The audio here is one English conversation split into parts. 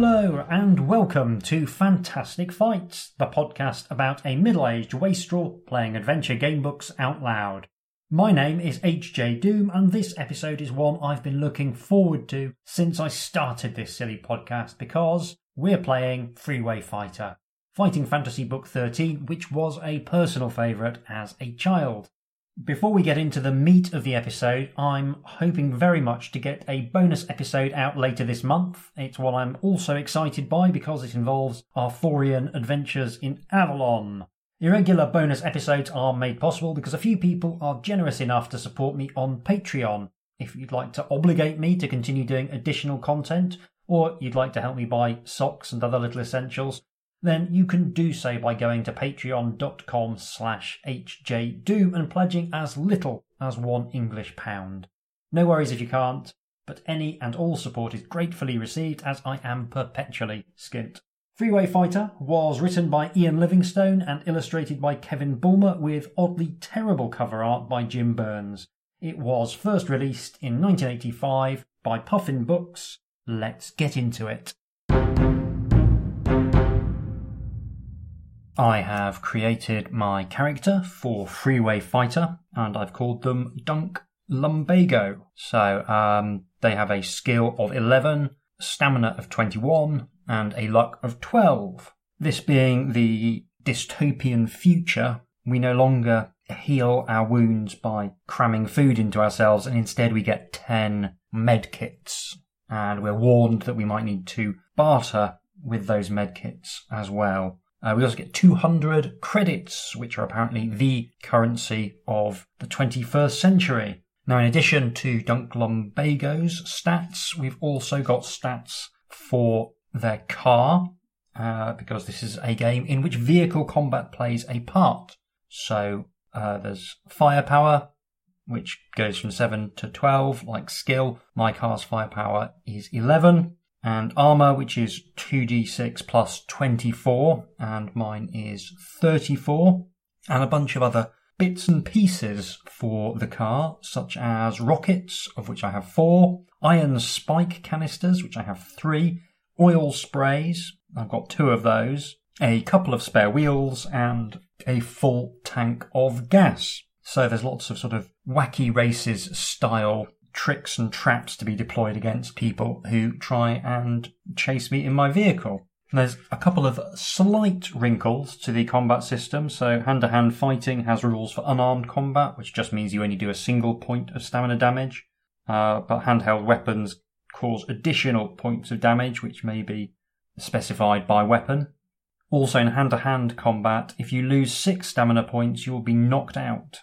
Hello and welcome to Fantastic Fights, the podcast about a middle aged wastrel playing adventure gamebooks out loud. My name is HJ Doom, and this episode is one I've been looking forward to since I started this silly podcast because we're playing Freeway Fighter, Fighting Fantasy Book 13, which was a personal favourite as a child. Before we get into the meat of the episode, I'm hoping very much to get a bonus episode out later this month. It's what I'm also excited by because it involves Arthurian adventures in Avalon. Irregular bonus episodes are made possible because a few people are generous enough to support me on Patreon. If you'd like to obligate me to continue doing additional content, or you'd like to help me buy socks and other little essentials, then you can do so by going to patreon.com slash hjdoom and pledging as little as one English pound. No worries if you can't, but any and all support is gratefully received as I am perpetually skint. Freeway Fighter was written by Ian Livingstone and illustrated by Kevin Bulmer with oddly terrible cover art by Jim Burns. It was first released in 1985 by Puffin Books. Let's get into it. I have created my character for Freeway Fighter and I've called them Dunk Lumbago. So um, they have a skill of 11, stamina of 21, and a luck of 12. This being the dystopian future, we no longer heal our wounds by cramming food into ourselves and instead we get 10 medkits. And we're warned that we might need to barter with those medkits as well. Uh, we also get 200 credits, which are apparently the currency of the 21st century. Now, in addition to Dunk Lumbago's stats, we've also got stats for their car, uh, because this is a game in which vehicle combat plays a part. So uh, there's firepower, which goes from 7 to 12, like skill. My car's firepower is 11 and armor, which is 2d6 plus 24, and mine is 34, and a bunch of other bits and pieces for the car, such as rockets, of which I have four, iron spike canisters, which I have three, oil sprays, I've got two of those, a couple of spare wheels, and a full tank of gas. So there's lots of sort of wacky races style tricks and traps to be deployed against people who try and chase me in my vehicle. There's a couple of slight wrinkles to the combat system. So, hand to hand fighting has rules for unarmed combat, which just means you only do a single point of stamina damage. Uh, but handheld weapons cause additional points of damage, which may be specified by weapon. Also, in hand to hand combat, if you lose six stamina points, you will be knocked out,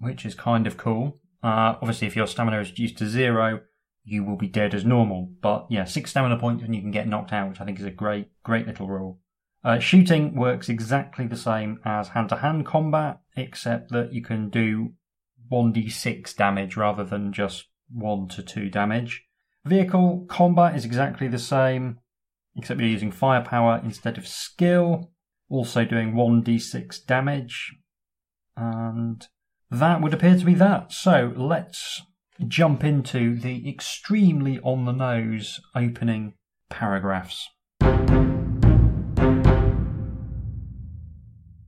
which is kind of cool. Uh, obviously, if your stamina is reduced to zero, you will be dead as normal. But yeah, six stamina points and you can get knocked out, which I think is a great, great little rule. Uh, shooting works exactly the same as hand to hand combat, except that you can do 1d6 damage rather than just 1 to 2 damage. Vehicle combat is exactly the same, except you're using firepower instead of skill, also doing 1d6 damage. And that would appear to be that. So let's jump into the extremely on the nose opening paragraphs.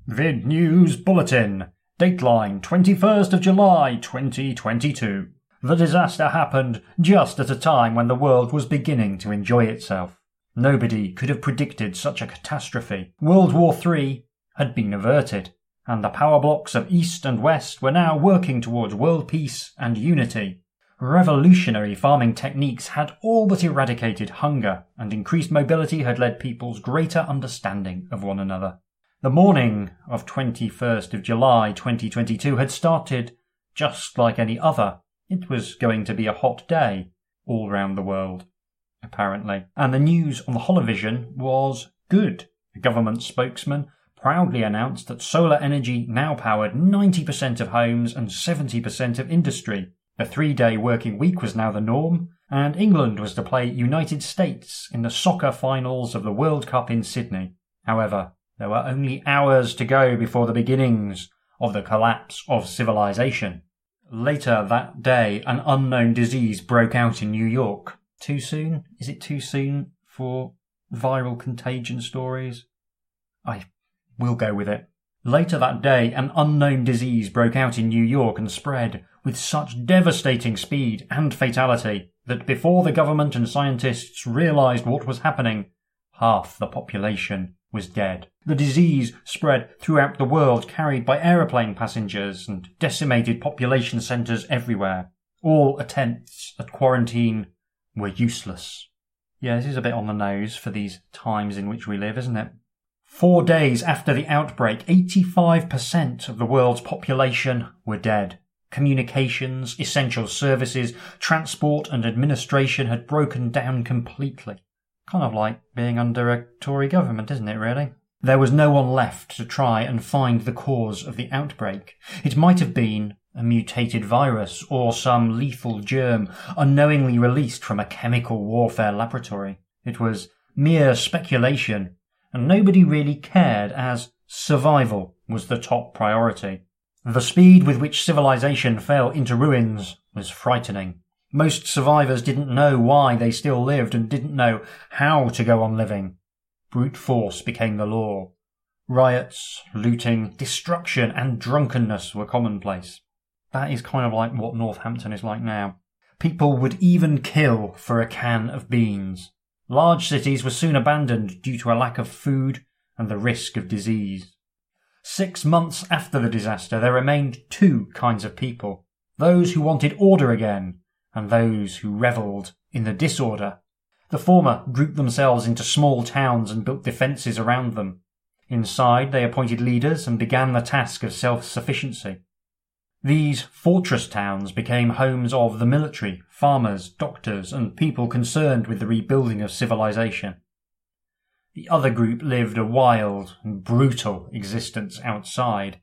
Vid News Bulletin. Dateline 21st of July 2022. The disaster happened just at a time when the world was beginning to enjoy itself. Nobody could have predicted such a catastrophe. World War III had been averted and the power blocks of East and West were now working towards world peace and unity. Revolutionary farming techniques had all but eradicated hunger, and increased mobility had led people's greater understanding of one another. The morning of 21st of July 2022 had started just like any other. It was going to be a hot day all round the world, apparently. And the news on the holovision was good. A government spokesman proudly announced that solar energy now powered 90% of homes and 70% of industry. A three day working week was now the norm, and England was to play United States in the soccer finals of the World Cup in Sydney. However, there were only hours to go before the beginnings of the collapse of civilization. Later that day, an unknown disease broke out in New York. Too soon? Is it too soon for viral contagion stories. I will go with it. Later that day, an unknown disease broke out in New York and spread with such devastating speed and fatality that before the government and scientists realized what was happening, half the population was dead. The disease spread throughout the world, carried by aeroplane passengers, and decimated population centres everywhere. All attempts at quarantine were useless. Yeah, this is a bit on the nose for these times in which we live, isn't it? Four days after the outbreak, 85% of the world's population were dead. Communications, essential services, transport and administration had broken down completely. Kind of like being under a Tory government, isn't it, really? There was no one left to try and find the cause of the outbreak. It might have been a mutated virus or some lethal germ unknowingly released from a chemical warfare laboratory. It was mere speculation, and nobody really cared as survival was the top priority. The speed with which civilization fell into ruins was frightening. Most survivors didn't know why they still lived and didn't know how to go on living. Brute force became the law. Riots, looting, destruction, and drunkenness were commonplace. That is kind of like what Northampton is like now. People would even kill for a can of beans. Large cities were soon abandoned due to a lack of food and the risk of disease. Six months after the disaster, there remained two kinds of people those who wanted order again and those who revelled in the disorder. The former grouped themselves into small towns and built defences around them. Inside, they appointed leaders and began the task of self sufficiency. These fortress towns became homes of the military, farmers, doctors, and people concerned with the rebuilding of civilization. The other group lived a wild and brutal existence outside,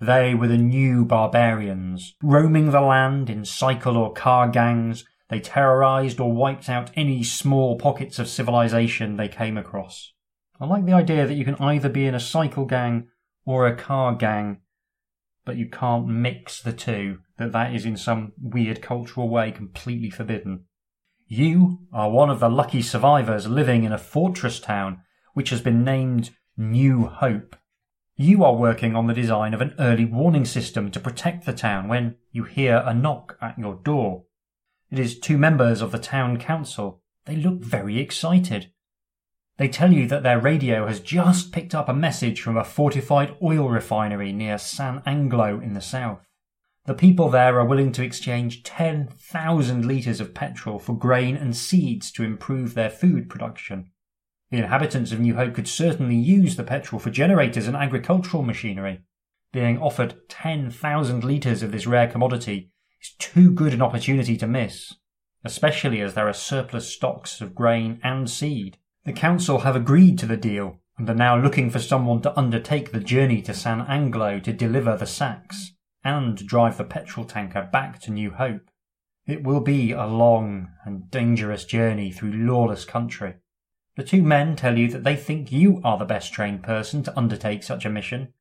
they were the new barbarians. Roaming the land in cycle or car gangs, they terrorized or wiped out any small pockets of civilization they came across. I like the idea that you can either be in a cycle gang or a car gang, but you can't mix the two, that that is in some weird cultural way completely forbidden. You are one of the lucky survivors living in a fortress town which has been named New Hope. You are working on the design of an early warning system to protect the town when you hear a knock at your door. It is two members of the town council. They look very excited. They tell you that their radio has just picked up a message from a fortified oil refinery near San Anglo in the south. The people there are willing to exchange 10,000 litres of petrol for grain and seeds to improve their food production. The inhabitants of New Hope could certainly use the petrol for generators and agricultural machinery. Being offered 10,000 litres of this rare commodity is too good an opportunity to miss, especially as there are surplus stocks of grain and seed. The council have agreed to the deal and are now looking for someone to undertake the journey to San Anglo to deliver the sacks and drive the petrol tanker back to New Hope. It will be a long and dangerous journey through lawless country. The two men tell you that they think you are the best trained person to undertake such a mission,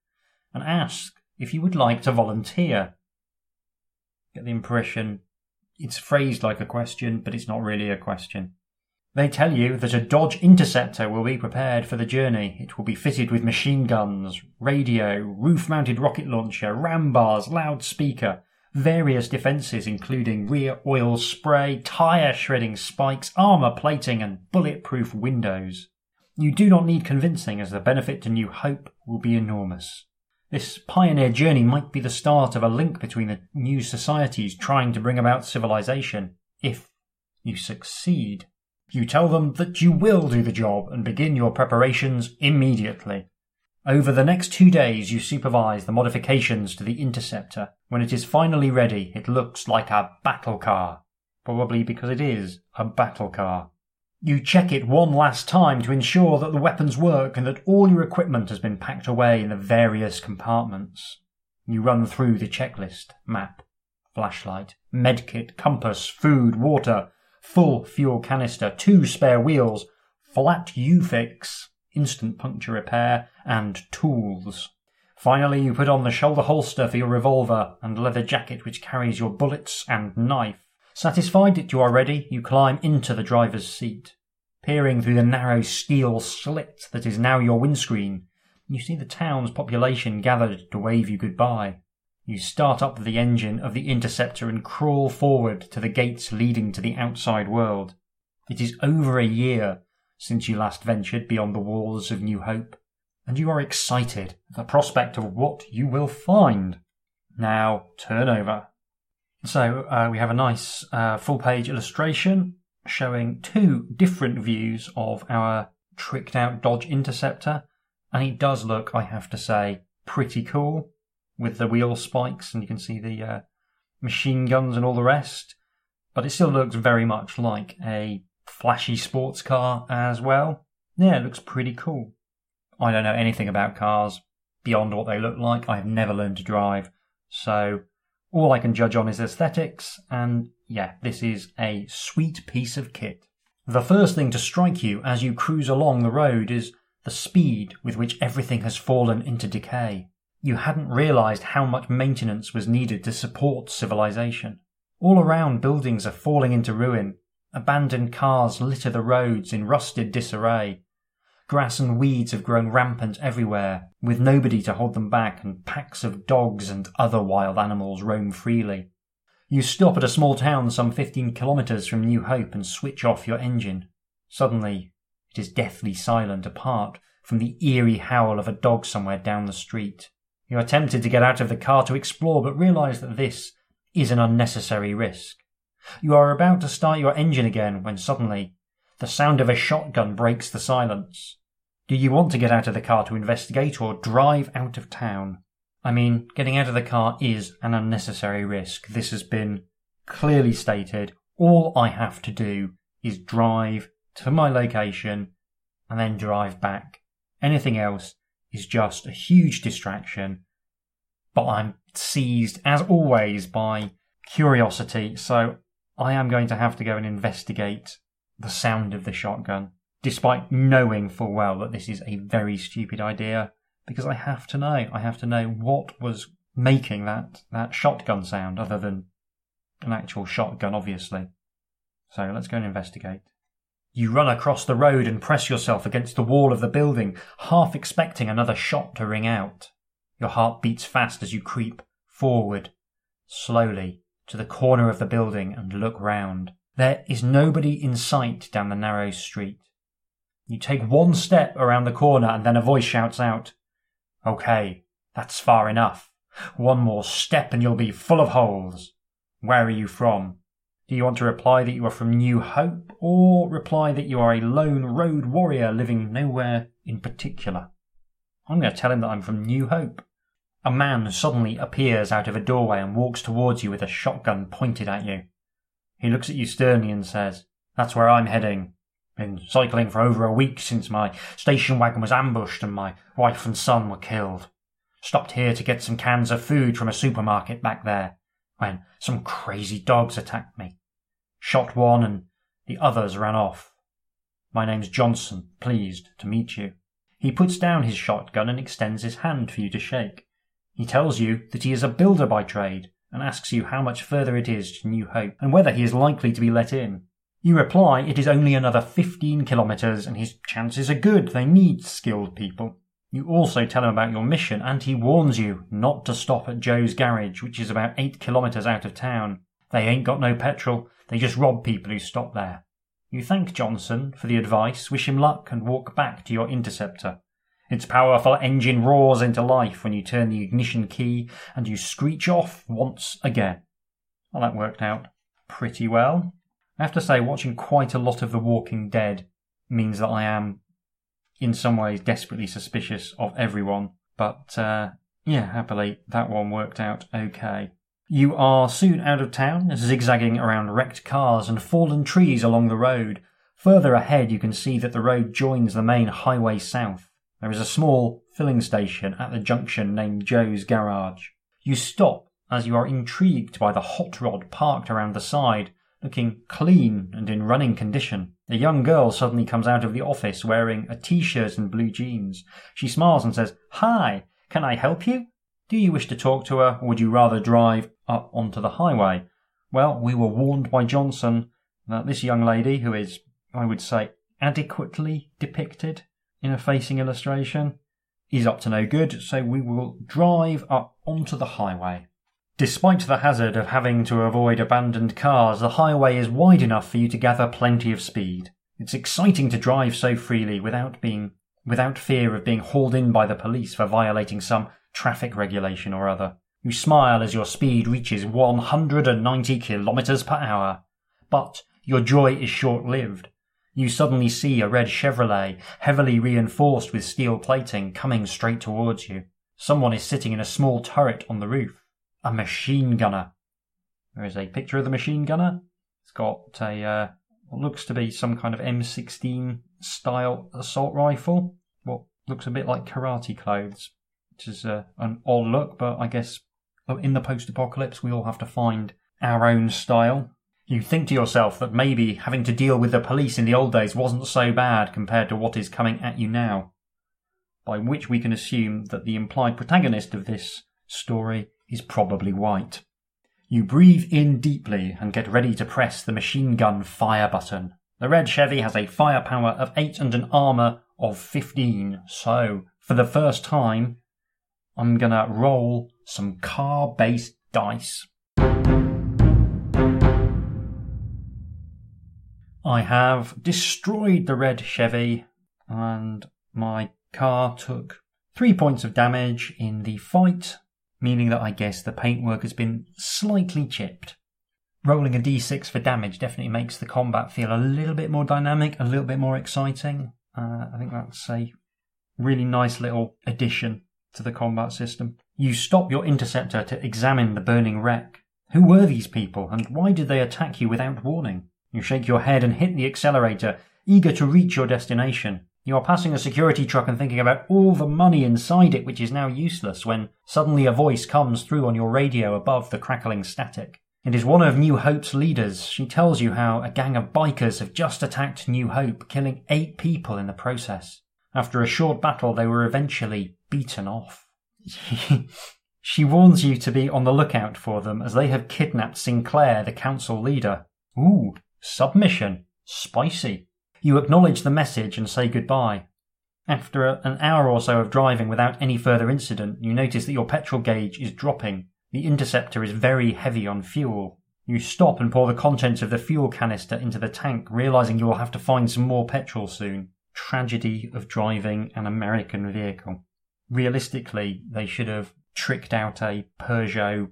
and ask if you would like to volunteer. Get the impression it's phrased like a question, but it's not really a question. They tell you that a Dodge Interceptor will be prepared for the journey. It will be fitted with machine guns, radio, roof mounted rocket launcher, ram bars, loudspeaker, various defences including rear oil spray, tyre shredding spikes, armour plating, and bulletproof windows. You do not need convincing, as the benefit to New Hope will be enormous. This pioneer journey might be the start of a link between the new societies trying to bring about civilization, if you succeed. You tell them that you will do the job and begin your preparations immediately. Over the next two days, you supervise the modifications to the Interceptor. When it is finally ready, it looks like a battle car. Probably because it is a battle car. You check it one last time to ensure that the weapons work and that all your equipment has been packed away in the various compartments. You run through the checklist map, flashlight, medkit, compass, food, water, full fuel canister, two spare wheels, flat U-fix, instant puncture repair, and tools. Finally, you put on the shoulder holster for your revolver and leather jacket which carries your bullets and knife. Satisfied that you are ready, you climb into the driver's seat. Peering through the narrow steel slit that is now your windscreen, you see the town's population gathered to wave you goodbye. You start up the engine of the Interceptor and crawl forward to the gates leading to the outside world. It is over a year since you last ventured beyond the walls of New Hope, and you are excited at the prospect of what you will find. Now, turn over. So, uh, we have a nice uh, full page illustration showing two different views of our tricked out Dodge Interceptor, and it does look, I have to say, pretty cool with the wheel spikes, and you can see the uh, machine guns and all the rest. But it still looks very much like a flashy sports car as well. Yeah, it looks pretty cool. I don't know anything about cars beyond what they look like. I have never learned to drive, so all I can judge on is aesthetics, and yeah, this is a sweet piece of kit. The first thing to strike you as you cruise along the road is the speed with which everything has fallen into decay. You hadn't realized how much maintenance was needed to support civilization. All around, buildings are falling into ruin. Abandoned cars litter the roads in rusted disarray. Grass and weeds have grown rampant everywhere, with nobody to hold them back, and packs of dogs and other wild animals roam freely. You stop at a small town some 15 kilometres from New Hope and switch off your engine. Suddenly, it is deathly silent apart from the eerie howl of a dog somewhere down the street. You are tempted to get out of the car to explore, but realize that this is an unnecessary risk. You are about to start your engine again when suddenly the sound of a shotgun breaks the silence. Do you want to get out of the car to investigate or drive out of town? I mean, getting out of the car is an unnecessary risk. This has been clearly stated. All I have to do is drive to my location and then drive back. Anything else is just a huge distraction. But I'm seized, as always, by curiosity, so I am going to have to go and investigate the sound of the shotgun, despite knowing full well that this is a very stupid idea, because I have to know. I have to know what was making that, that shotgun sound, other than an actual shotgun, obviously. So let's go and investigate. You run across the road and press yourself against the wall of the building, half expecting another shot to ring out. Your heart beats fast as you creep forward, slowly, to the corner of the building and look round. There is nobody in sight down the narrow street. You take one step around the corner and then a voice shouts out, Okay, that's far enough. One more step and you'll be full of holes. Where are you from? Do you want to reply that you are from New Hope, or reply that you are a lone road warrior living nowhere in particular? I'm going to tell him that I'm from New Hope. A man suddenly appears out of a doorway and walks towards you with a shotgun pointed at you. He looks at you sternly and says, That's where I'm heading. Been cycling for over a week since my station wagon was ambushed and my wife and son were killed. Stopped here to get some cans of food from a supermarket back there when some crazy dogs attacked me. Shot one and the others ran off. My name's Johnson, pleased to meet you. He puts down his shotgun and extends his hand for you to shake. He tells you that he is a builder by trade and asks you how much further it is to New Hope and whether he is likely to be let in. You reply it is only another 15 kilometres and his chances are good. They need skilled people. You also tell him about your mission, and he warns you not to stop at Joe's garage, which is about eight kilometres out of town. They ain't got no petrol, they just rob people who stop there. You thank Johnson for the advice, wish him luck, and walk back to your interceptor. Its powerful engine roars into life when you turn the ignition key and you screech off once again. Well, that worked out pretty well. I have to say, watching quite a lot of The Walking Dead means that I am in some ways desperately suspicious of everyone. But uh, yeah, happily, that one worked out okay. You are soon out of town, zigzagging around wrecked cars and fallen trees along the road. Further ahead, you can see that the road joins the main highway south. There is a small filling station at the junction named Joe's Garage. You stop as you are intrigued by the hot rod parked around the side, looking clean and in running condition. A young girl suddenly comes out of the office wearing a t-shirt and blue jeans. She smiles and says, Hi, can I help you? Do you wish to talk to her, or would you rather drive up onto the highway? Well, we were warned by Johnson that this young lady, who is, I would say, adequately depicted in a facing illustration. is up to no good, so we will drive up onto the highway. Despite the hazard of having to avoid abandoned cars, the highway is wide enough for you to gather plenty of speed. It's exciting to drive so freely without being without fear of being hauled in by the police for violating some traffic regulation or other. You smile as your speed reaches 190 kilometers per hour. But your joy is short lived. You suddenly see a red Chevrolet, heavily reinforced with steel plating, coming straight towards you. Someone is sitting in a small turret on the roof a machine gunner. There is a picture of the machine gunner. It's got a uh, what looks to be some kind of M16 style assault rifle. What looks a bit like karate clothes, which is uh, an odd look, but I guess in the post-apocalypse we all have to find our own style. You think to yourself that maybe having to deal with the police in the old days wasn't so bad compared to what is coming at you now. By which we can assume that the implied protagonist of this story is probably white. You breathe in deeply and get ready to press the machine gun fire button. The red Chevy has a firepower of 8 and an armour of 15, so for the first time, I'm gonna roll some car based dice. I have destroyed the red Chevy and my car took three points of damage in the fight meaning that I guess the paintwork has been slightly chipped. Rolling a d6 for damage definitely makes the combat feel a little bit more dynamic, a little bit more exciting. Uh, I think that's a really nice little addition to the combat system. You stop your interceptor to examine the burning wreck. Who were these people, and why did they attack you without warning? You shake your head and hit the accelerator, eager to reach your destination. You are passing a security truck and thinking about all the money inside it, which is now useless, when suddenly a voice comes through on your radio above the crackling static. It is one of New Hope's leaders. She tells you how a gang of bikers have just attacked New Hope, killing eight people in the process. After a short battle, they were eventually beaten off. she warns you to be on the lookout for them as they have kidnapped Sinclair, the council leader. Ooh, submission. Spicy. You acknowledge the message and say goodbye. After an hour or so of driving without any further incident, you notice that your petrol gauge is dropping. The interceptor is very heavy on fuel. You stop and pour the contents of the fuel canister into the tank, realizing you will have to find some more petrol soon. Tragedy of driving an American vehicle. Realistically, they should have tricked out a Peugeot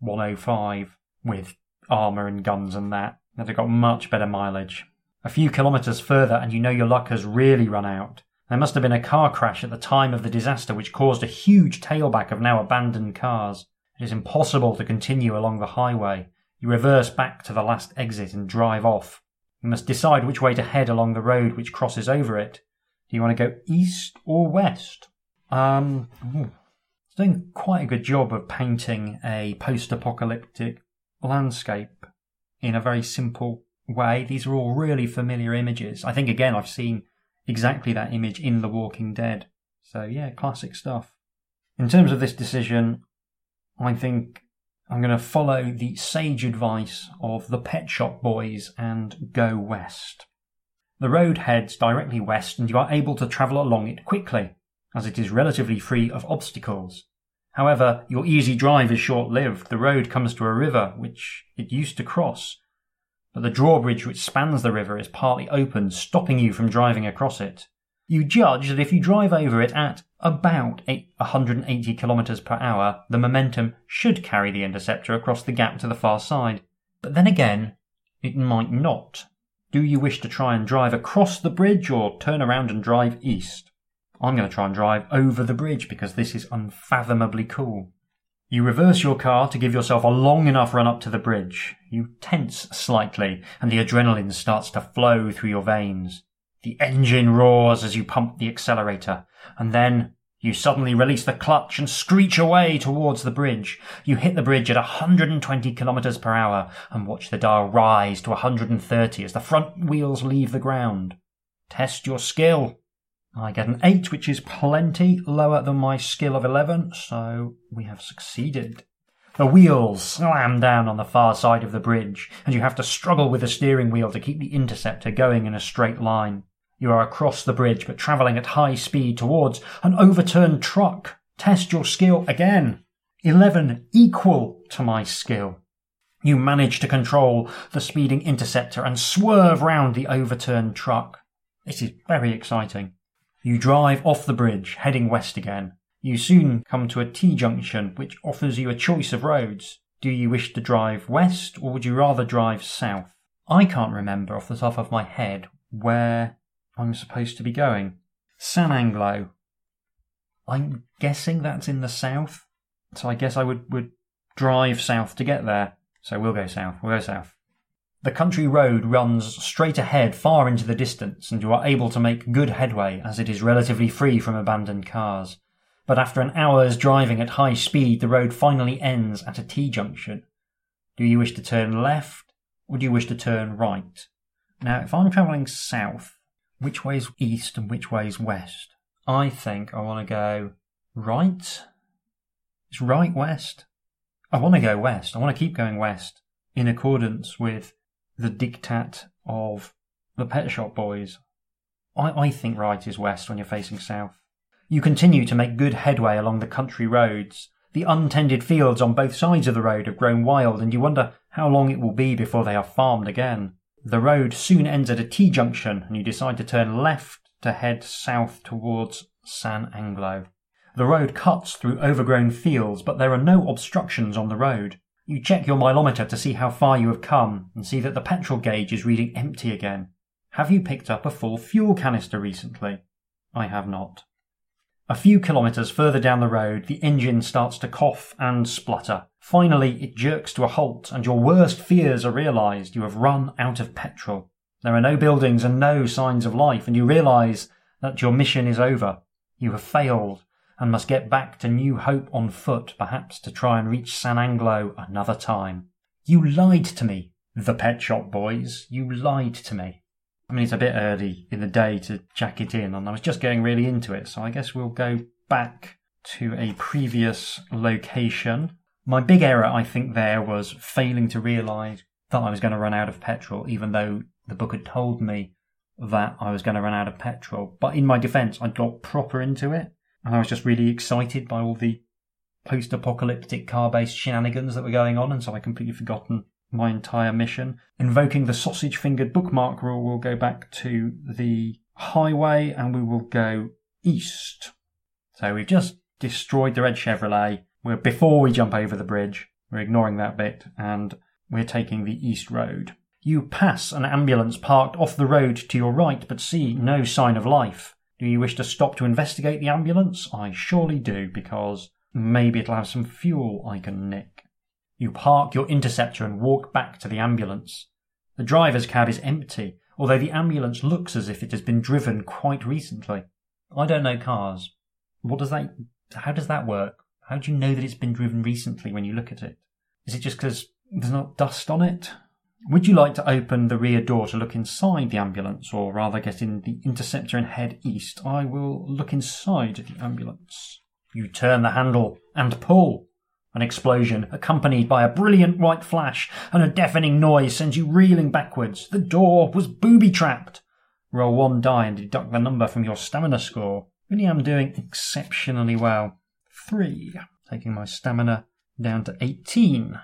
105 with armour and guns and that. They'd have got much better mileage. A few kilometres further, and you know your luck has really run out. There must have been a car crash at the time of the disaster which caused a huge tailback of now abandoned cars. It is impossible to continue along the highway. You reverse back to the last exit and drive off. You must decide which way to head along the road which crosses over it. Do you want to go east or west? Um, it's doing quite a good job of painting a post-apocalyptic landscape in a very simple way. These are all really familiar images. I think, again, I've seen exactly that image in The Walking Dead. So, yeah, classic stuff. In terms of this decision, I think I'm going to follow the sage advice of the Pet Shop Boys and go west. The road heads directly west, and you are able to travel along it quickly, as it is relatively free of obstacles. However, your easy drive is short lived. The road comes to a river, which it used to cross, but the drawbridge which spans the river is partly open, stopping you from driving across it. You judge that if you drive over it at about 180 kilometers per hour, the momentum should carry the interceptor across the gap to the far side. But then again, it might not. Do you wish to try and drive across the bridge or turn around and drive east? I'm going to try and drive over the bridge because this is unfathomably cool. You reverse your car to give yourself a long enough run up to the bridge. You tense slightly, and the adrenaline starts to flow through your veins. The engine roars as you pump the accelerator, and then you suddenly release the clutch and screech away towards the bridge. You hit the bridge at 120 kilometers per hour and watch the dial rise to 130 as the front wheels leave the ground. Test your skill. I get an 8, which is plenty lower than my skill of 11, so we have succeeded. The wheels slam down on the far side of the bridge, and you have to struggle with the steering wheel to keep the interceptor going in a straight line. You are across the bridge, but travelling at high speed towards an overturned truck. Test your skill again. 11 equal to my skill. You manage to control the speeding interceptor and swerve round the overturned truck. This is very exciting. You drive off the bridge, heading west again. You soon come to a T junction which offers you a choice of roads. Do you wish to drive west or would you rather drive south? I can't remember off the top of my head where I'm supposed to be going. San Anglo. I'm guessing that's in the south. So I guess I would, would drive south to get there. So we'll go south. We'll go south. The country road runs straight ahead far into the distance, and you are able to make good headway as it is relatively free from abandoned cars but after an hour's driving at high speed, the road finally ends at a T junction. Do you wish to turn left or do you wish to turn right? Now, if I'm travelling south, which way is east and which way is west? I think I want to go right. It's right west. I want to go west. I want to keep going west in accordance with the diktat of the Pet Shop Boys. I, I think right is west when you're facing south. You continue to make good headway along the country roads. The untended fields on both sides of the road have grown wild, and you wonder how long it will be before they are farmed again. The road soon ends at a T junction, and you decide to turn left to head south towards San Anglo. The road cuts through overgrown fields, but there are no obstructions on the road. You check your mileometer to see how far you have come, and see that the petrol gauge is reading empty again. Have you picked up a full fuel canister recently? I have not. A few kilometres further down the road, the engine starts to cough and splutter. Finally, it jerks to a halt, and your worst fears are realised. You have run out of petrol. There are no buildings and no signs of life, and you realise that your mission is over. You have failed and must get back to New Hope on foot, perhaps to try and reach San Anglo another time. You lied to me, the Pet Shop Boys. You lied to me. I mean, it's a bit early in the day to jack it in, and I was just getting really into it, so I guess we'll go back to a previous location. My big error, I think, there was failing to realise that I was going to run out of petrol, even though the book had told me that I was going to run out of petrol. But in my defence, I got proper into it, and I was just really excited by all the post apocalyptic car based shenanigans that were going on, and so I completely forgotten my entire mission. Invoking the sausage fingered bookmark rule, we'll go back to the highway and we will go east. So we've just destroyed the red Chevrolet. We're before we jump over the bridge. We're ignoring that bit and we're taking the east road. You pass an ambulance parked off the road to your right but see no sign of life. Do you wish to stop to investigate the ambulance? I surely do because maybe it'll have some fuel I can nick. You park your interceptor and walk back to the ambulance. The driver's cab is empty, although the ambulance looks as if it has been driven quite recently. I don't know cars. What does that, how does that work? How do you know that it's been driven recently when you look at it? Is it just because there's not dust on it? Would you like to open the rear door to look inside the ambulance, or rather get in the interceptor and head east? I will look inside the ambulance. You turn the handle and pull. An explosion, accompanied by a brilliant white flash and a deafening noise, sends you reeling backwards. The door was booby trapped. Roll one die and deduct the number from your stamina score. Really am doing exceptionally well. Three, taking my stamina down to 18.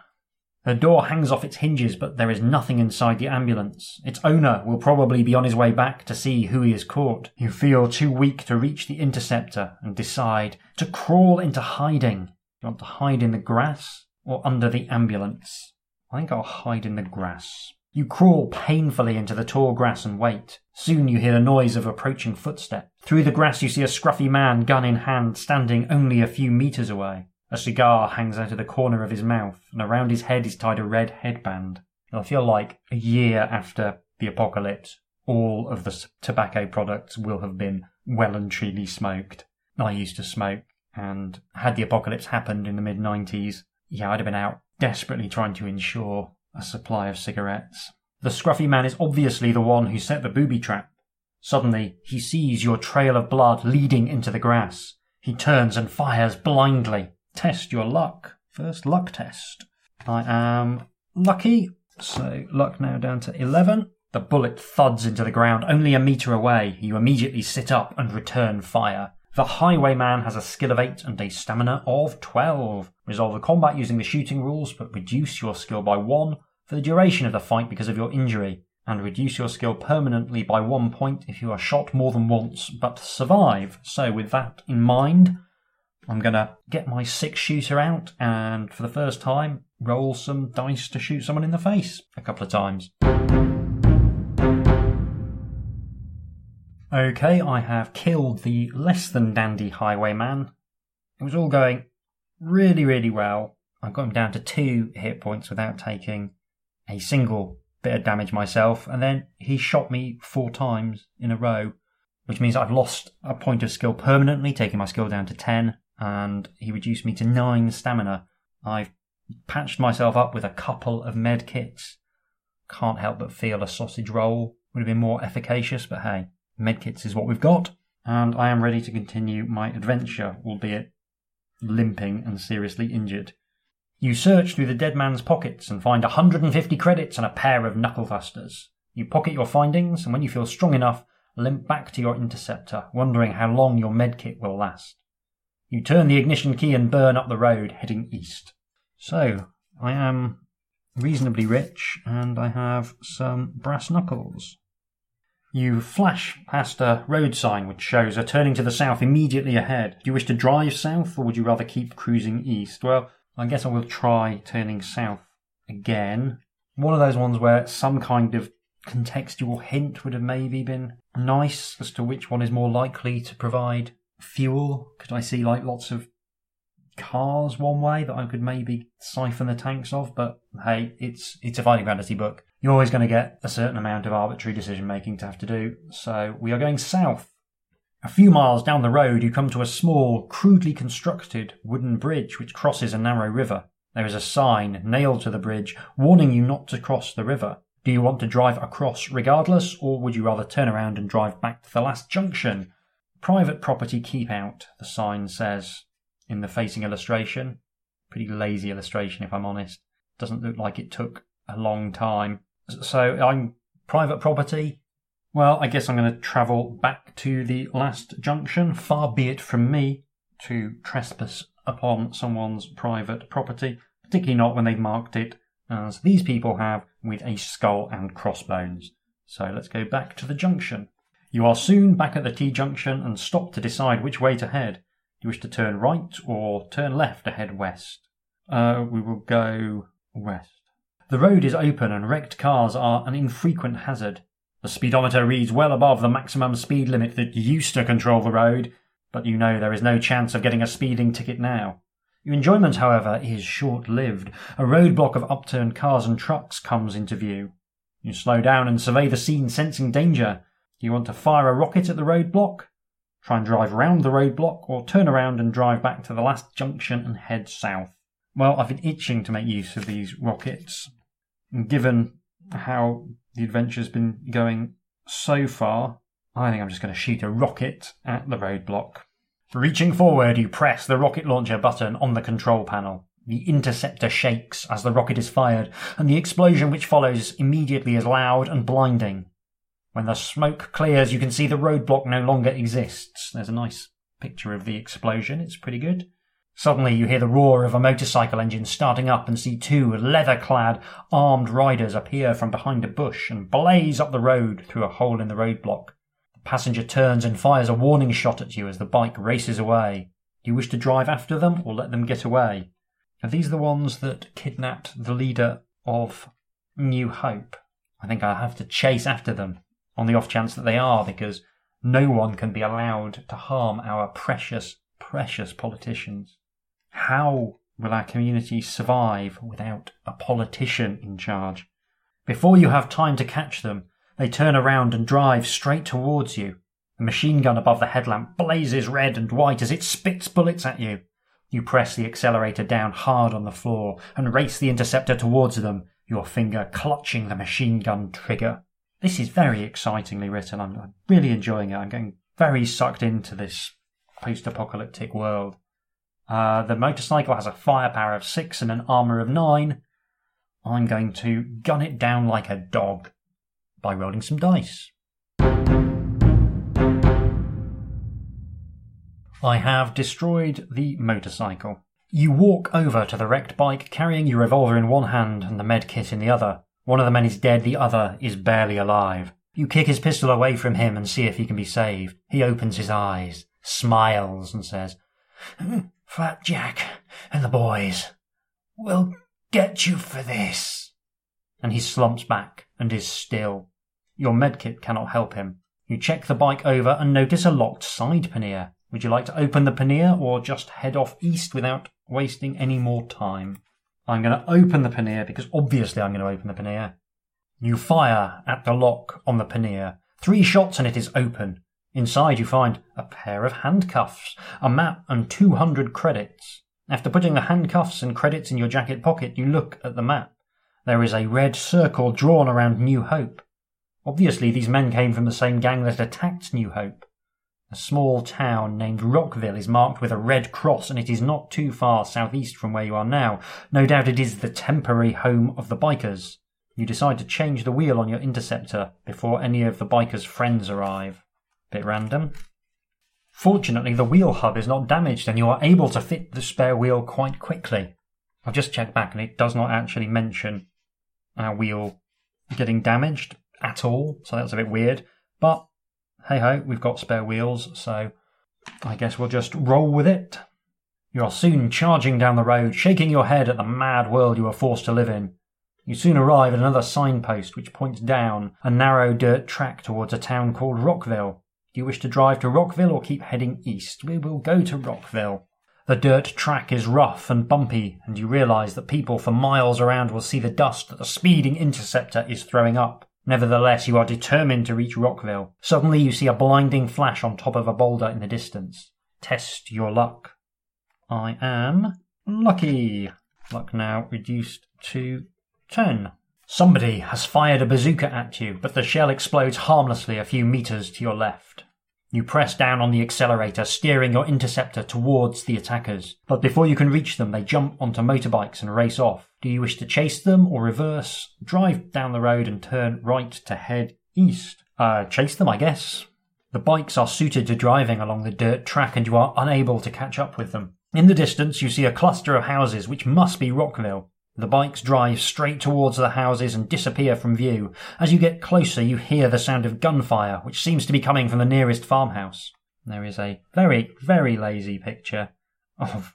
The door hangs off its hinges, but there is nothing inside the ambulance. Its owner will probably be on his way back to see who he has caught. You feel too weak to reach the interceptor and decide to crawl into hiding. Do you want to hide in the grass or under the ambulance? I think I'll hide in the grass. You crawl painfully into the tall grass and wait. Soon you hear the noise of approaching footsteps. Through the grass you see a scruffy man, gun in hand, standing only a few meters away. A cigar hangs out of the corner of his mouth, and around his head is tied a red headband. I feel like a year after the apocalypse, all of the tobacco products will have been well and truly smoked. I used to smoke and had the apocalypse happened in the mid 90s, yeah, I'd have been out desperately trying to ensure a supply of cigarettes. The scruffy man is obviously the one who set the booby trap. Suddenly, he sees your trail of blood leading into the grass. He turns and fires blindly. Test your luck. First luck test. I am lucky, so luck now down to 11. The bullet thuds into the ground only a metre away. You immediately sit up and return fire. The Highwayman has a skill of 8 and a stamina of 12. Resolve the combat using the shooting rules, but reduce your skill by 1 for the duration of the fight because of your injury, and reduce your skill permanently by 1 point if you are shot more than once but survive. So, with that in mind, I'm to get my six shooter out and for the first time roll some dice to shoot someone in the face a couple of times. Okay, I have killed the less than dandy highwayman. It was all going really, really well. I got him down to two hit points without taking a single bit of damage myself, and then he shot me four times in a row, which means I've lost a point of skill permanently, taking my skill down to 10, and he reduced me to 9 stamina. I've patched myself up with a couple of med kits. Can't help but feel a sausage roll would have been more efficacious, but hey, medkits is what we've got, and I am ready to continue my adventure, albeit limping and seriously injured. You search through the dead man's pockets and find 150 credits and a pair of knuckle dusters. You pocket your findings, and when you feel strong enough, limp back to your interceptor, wondering how long your medkit will last. You turn the ignition key and burn up the road, heading east. So, I am reasonably rich, and I have some brass knuckles. You flash past a road sign which shows a turning to the south immediately ahead. Do you wish to drive south or would you rather keep cruising east? Well, I guess I will try turning south again. One of those ones where some kind of contextual hint would have maybe been nice as to which one is more likely to provide fuel. Could I see like lots of cars one way that I could maybe siphon the tanks of? But hey, it's it's a fighting fantasy book you're always going to get a certain amount of arbitrary decision making to have to do. So we are going south. A few miles down the road, you come to a small, crudely constructed wooden bridge which crosses a narrow river. There is a sign nailed to the bridge warning you not to cross the river. Do you want to drive across regardless, or would you rather turn around and drive back to the last junction? Private property keep out, the sign says in the facing illustration. Pretty lazy illustration, if I'm honest. Doesn't look like it took a long time. So I'm private property. Well, I guess I'm going to travel back to the last junction. Far be it from me to trespass upon someone's private property, particularly not when they've marked it as these people have with a skull and crossbones. So let's go back to the junction. You are soon back at the T junction and stop to decide which way to head. Do you wish to turn right or turn left to head west? Uh, we will go west. The road is open and wrecked cars are an infrequent hazard. The speedometer reads well above the maximum speed limit that used to control the road, but you know there is no chance of getting a speeding ticket now. Your enjoyment, however, is short lived. A roadblock of upturned cars and trucks comes into view. You slow down and survey the scene, sensing danger. Do you want to fire a rocket at the roadblock? Try and drive round the roadblock, or turn around and drive back to the last junction and head south? Well, I've been itching to make use of these rockets. Given how the adventure's been going so far, I think I'm just going to shoot a rocket at the roadblock. Reaching forward, you press the rocket launcher button on the control panel. The interceptor shakes as the rocket is fired, and the explosion which follows immediately is loud and blinding. When the smoke clears, you can see the roadblock no longer exists. There's a nice picture of the explosion, it's pretty good. Suddenly you hear the roar of a motorcycle engine starting up and see two leather-clad, armed riders appear from behind a bush and blaze up the road through a hole in the roadblock. The passenger turns and fires a warning shot at you as the bike races away. Do you wish to drive after them or let them get away? Are these the ones that kidnapped the leader of New Hope? I think I'll have to chase after them on the off chance that they are because no one can be allowed to harm our precious, precious politicians. How will our community survive without a politician in charge? Before you have time to catch them, they turn around and drive straight towards you. The machine gun above the headlamp blazes red and white as it spits bullets at you. You press the accelerator down hard on the floor and race the interceptor towards them, your finger clutching the machine gun trigger. This is very excitingly written. I'm really enjoying it. I'm getting very sucked into this post apocalyptic world. Uh, the motorcycle has a firepower of 6 and an armour of 9. I'm going to gun it down like a dog. by rolling some dice. I have destroyed the motorcycle. You walk over to the wrecked bike carrying your revolver in one hand and the med kit in the other. One of the men is dead, the other is barely alive. You kick his pistol away from him and see if he can be saved. He opens his eyes, smiles, and says, Fat Jack and the boys will get you for this. And he slumps back and is still. Your medkit cannot help him. You check the bike over and notice a locked side pannier. Would you like to open the pannier or just head off east without wasting any more time? I'm going to open the pannier because obviously I'm going to open the pannier. You fire at the lock on the pannier. Three shots and it is open. Inside you find a pair of handcuffs, a map and 200 credits. After putting the handcuffs and credits in your jacket pocket, you look at the map. There is a red circle drawn around New Hope. Obviously these men came from the same gang that attacked New Hope. A small town named Rockville is marked with a red cross and it is not too far southeast from where you are now. No doubt it is the temporary home of the bikers. You decide to change the wheel on your interceptor before any of the bikers' friends arrive. Bit random. Fortunately, the wheel hub is not damaged and you are able to fit the spare wheel quite quickly. I've just checked back and it does not actually mention our wheel getting damaged at all, so that's a bit weird. But hey ho, we've got spare wheels, so I guess we'll just roll with it. You are soon charging down the road, shaking your head at the mad world you are forced to live in. You soon arrive at another signpost which points down a narrow dirt track towards a town called Rockville. Do you wish to drive to Rockville or keep heading east? We will go to Rockville. The dirt track is rough and bumpy, and you realize that people for miles around will see the dust that the speeding interceptor is throwing up. Nevertheless, you are determined to reach Rockville. Suddenly, you see a blinding flash on top of a boulder in the distance. Test your luck. I am lucky. Luck now reduced to 10. Somebody has fired a bazooka at you, but the shell explodes harmlessly a few meters to your left. You press down on the accelerator, steering your interceptor towards the attackers. But before you can reach them, they jump onto motorbikes and race off. Do you wish to chase them or reverse? Drive down the road and turn right to head east. Uh, chase them, I guess. The bikes are suited to driving along the dirt track and you are unable to catch up with them. In the distance, you see a cluster of houses, which must be Rockville. The bikes drive straight towards the houses and disappear from view. As you get closer, you hear the sound of gunfire, which seems to be coming from the nearest farmhouse. There is a very, very lazy picture of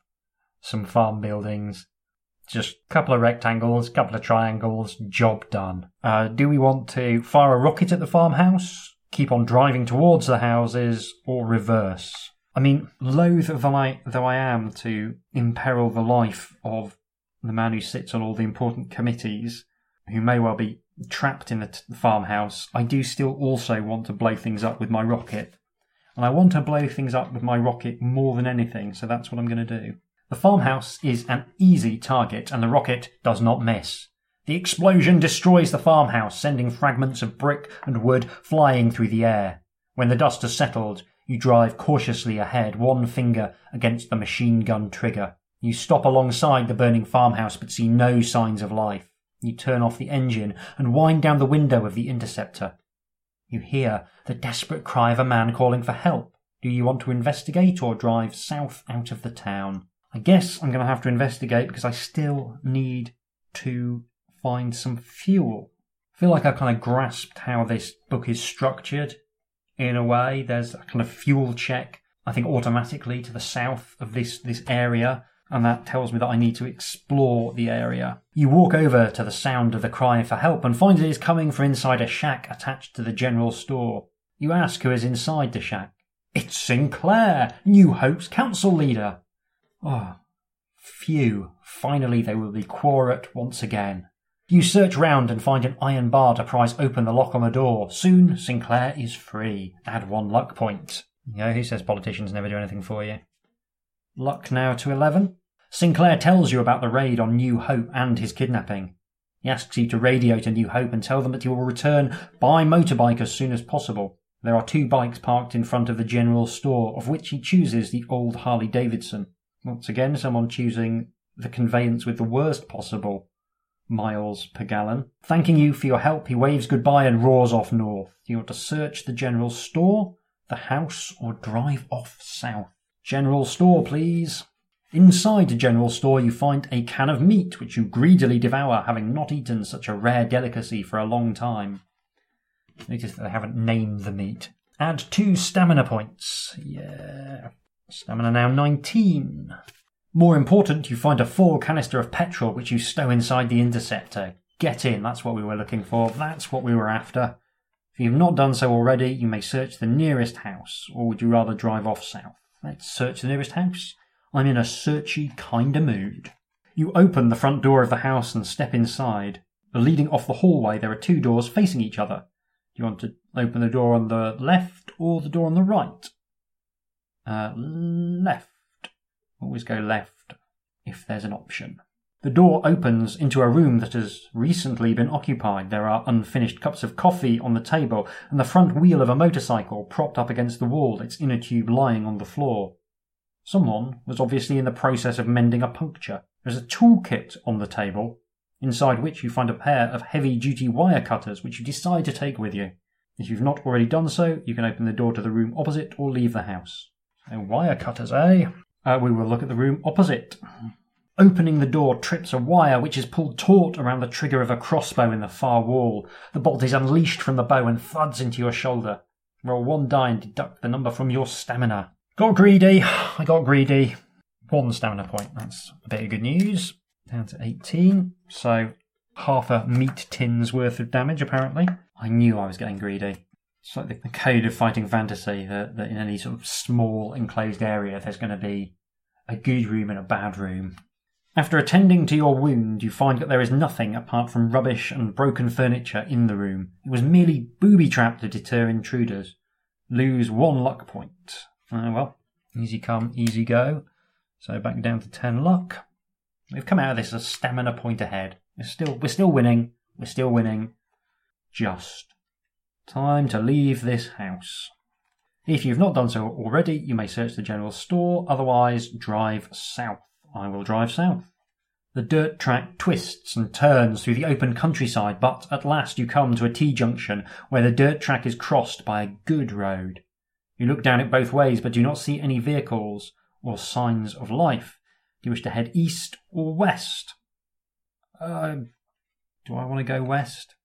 some farm buildings. Just a couple of rectangles, a couple of triangles, job done. Uh, do we want to fire a rocket at the farmhouse, keep on driving towards the houses, or reverse? I mean, loath though I, though I am to imperil the life of the man who sits on all the important committees, who may well be trapped in the, t- the farmhouse, I do still also want to blow things up with my rocket. And I want to blow things up with my rocket more than anything, so that's what I'm going to do. The farmhouse is an easy target, and the rocket does not miss. The explosion destroys the farmhouse, sending fragments of brick and wood flying through the air. When the dust has settled, you drive cautiously ahead, one finger against the machine gun trigger. You stop alongside the burning farmhouse but see no signs of life. You turn off the engine and wind down the window of the interceptor. You hear the desperate cry of a man calling for help. Do you want to investigate or drive south out of the town? I guess I'm going to have to investigate because I still need to find some fuel. I feel like I kind of grasped how this book is structured in a way. There's a kind of fuel check, I think, automatically to the south of this, this area and that tells me that I need to explore the area. You walk over to the sound of the cry for help and find it is coming from inside a shack attached to the general store. You ask who is inside the shack. It's Sinclair, New Hope's council leader. Oh, phew. Finally they will be quiet once again. You search round and find an iron bar to prise open the lock on the door. Soon Sinclair is free. Add one luck point. You know, who says politicians never do anything for you? Luck now to 11. Sinclair tells you about the raid on New Hope and his kidnapping. He asks you to radio to New Hope and tell them that he will return by motorbike as soon as possible. There are two bikes parked in front of the general store, of which he chooses the old Harley Davidson. Once again, someone choosing the conveyance with the worst possible miles per gallon. Thanking you for your help, he waves goodbye and roars off north. You want to search the general store, the house, or drive off south? General store, please. Inside the general store, you find a can of meat, which you greedily devour, having not eaten such a rare delicacy for a long time. Notice that they haven't named the meat. Add two stamina points. Yeah. Stamina now 19. More important, you find a full canister of petrol which you stow inside the interceptor. Get in, that's what we were looking for, that's what we were after. If you've not done so already, you may search the nearest house, or would you rather drive off south? Let's search the nearest house. I'm in a searchy kinda mood. You open the front door of the house and step inside. Leading off the hallway, there are two doors facing each other. Do you want to open the door on the left or the door on the right? Uh, left. Always go left if there's an option. The door opens into a room that has recently been occupied. There are unfinished cups of coffee on the table and the front wheel of a motorcycle propped up against the wall, its inner tube lying on the floor. Someone was obviously in the process of mending a puncture. There's a toolkit on the table, inside which you find a pair of heavy duty wire cutters which you decide to take with you. If you've not already done so, you can open the door to the room opposite or leave the house. So wire cutters, eh? Uh, we will look at the room opposite. Opening the door trips a wire which is pulled taut around the trigger of a crossbow in the far wall. The bolt is unleashed from the bow and thuds into your shoulder. Roll one die and deduct the number from your stamina. Got greedy. I got greedy. One stamina point. That's a bit of good news. Down to 18. So half a meat tin's worth of damage, apparently. I knew I was getting greedy. It's like the, the code of fighting fantasy that, that in any sort of small enclosed area there's going to be a good room and a bad room. After attending to your wound, you find that there is nothing apart from rubbish and broken furniture in the room. It was merely booby trapped to deter intruders. Lose one luck point. Uh, well, easy come, easy go. So back down to 10 luck. We've come out of this a stamina point ahead. We're still, we're still winning. We're still winning. Just. Time to leave this house. If you've not done so already, you may search the general store, otherwise, drive south. I will drive south. The dirt track twists and turns through the open countryside, but at last you come to a T junction where the dirt track is crossed by a good road. You look down it both ways, but do not see any vehicles or signs of life. Do you wish to head east or west? Uh, do I want to go west?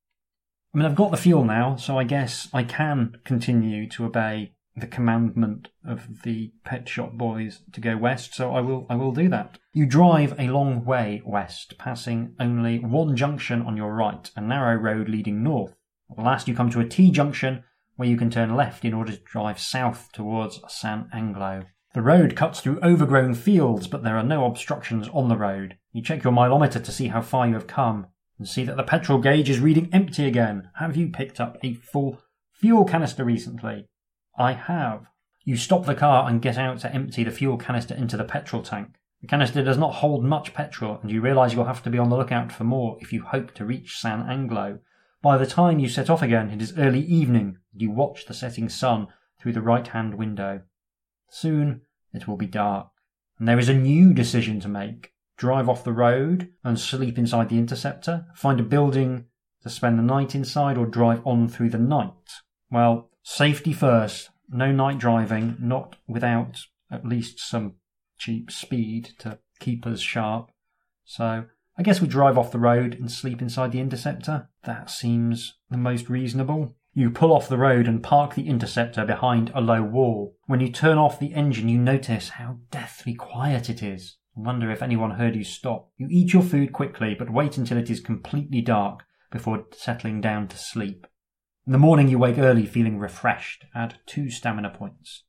I mean, I've got the fuel now, so I guess I can continue to obey the commandment of the pet shop boys to go west, so I will I will do that. You drive a long way west, passing only one junction on your right, a narrow road leading north. At last you come to a T junction where you can turn left in order to drive south towards San Anglo. The road cuts through overgrown fields, but there are no obstructions on the road. You check your mileometer to see how far you have come and see that the petrol gauge is reading empty again. Have you picked up a full fuel canister recently? I have. You stop the car and get out to empty the fuel canister into the petrol tank. The canister does not hold much petrol, and you realise you'll have to be on the lookout for more if you hope to reach San Anglo. By the time you set off again, it is early evening, and you watch the setting sun through the right hand window. Soon it will be dark, and there is a new decision to make drive off the road and sleep inside the interceptor, find a building to spend the night inside, or drive on through the night? Well, safety first. No night driving, not without at least some cheap speed to keep us sharp. So I guess we drive off the road and sleep inside the interceptor. That seems the most reasonable. You pull off the road and park the interceptor behind a low wall. When you turn off the engine, you notice how deathly quiet it is. Wonder if anyone heard you stop. You eat your food quickly, but wait until it is completely dark before settling down to sleep. In the morning, you wake early feeling refreshed. Add two stamina points.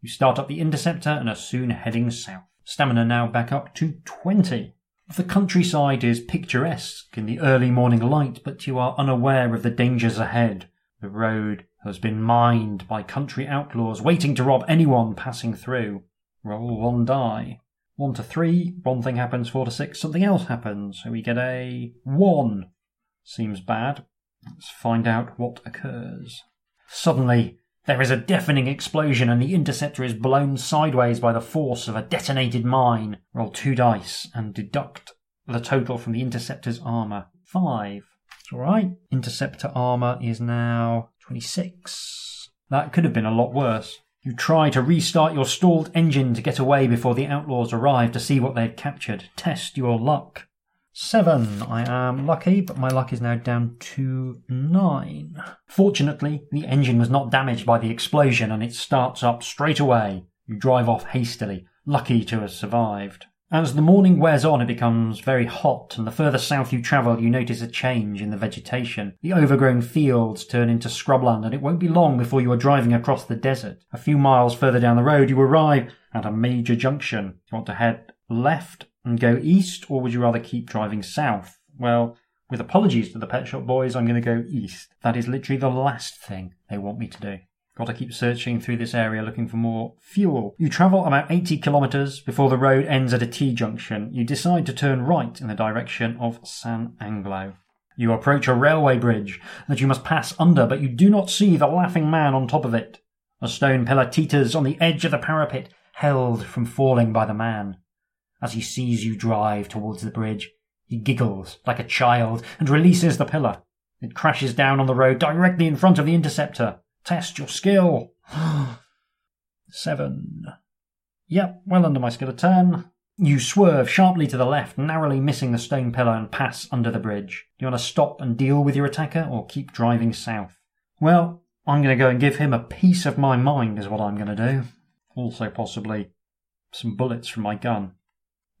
You start up the interceptor and are soon heading south. Stamina now back up to 20. The countryside is picturesque in the early morning light, but you are unaware of the dangers ahead. The road has been mined by country outlaws waiting to rob anyone passing through. Roll one die. One to three, one thing happens. Four to six, something else happens. So we get a one. Seems bad. Let's find out what occurs. Suddenly, there is a deafening explosion and the interceptor is blown sideways by the force of a detonated mine. Roll two dice and deduct the total from the Interceptor's armour. Five. It's alright. Interceptor armour is now 26. That could have been a lot worse. You try to restart your stalled engine to get away before the outlaws arrive to see what they had captured. Test your luck. Seven. I am lucky, but my luck is now down to nine. Fortunately, the engine was not damaged by the explosion and it starts up straight away. You drive off hastily, lucky to have survived. As the morning wears on, it becomes very hot, and the further south you travel, you notice a change in the vegetation. The overgrown fields turn into scrubland, and it won't be long before you are driving across the desert. A few miles further down the road, you arrive at a major junction. You want to head left and go east, or would you rather keep driving south? Well, with apologies to the Pet Shop Boys, I'm going to go east. That is literally the last thing they want me to do. Got to keep searching through this area looking for more fuel. You travel about 80 kilometres before the road ends at a T junction. You decide to turn right in the direction of San Anglo. You approach a railway bridge that you must pass under, but you do not see the laughing man on top of it. A stone pillar teeters on the edge of the parapet, held from falling by the man. As he sees you drive towards the bridge, he giggles like a child and releases the pillar. It crashes down on the road directly in front of the interceptor. Test your skill. Seven. Yep, well under my skill of ten. You swerve sharply to the left, narrowly missing the stone pillar, and pass under the bridge. Do you want to stop and deal with your attacker, or keep driving south? Well, I'm going to go and give him a piece of my mind, is what I'm going to do. Also, possibly some bullets from my gun.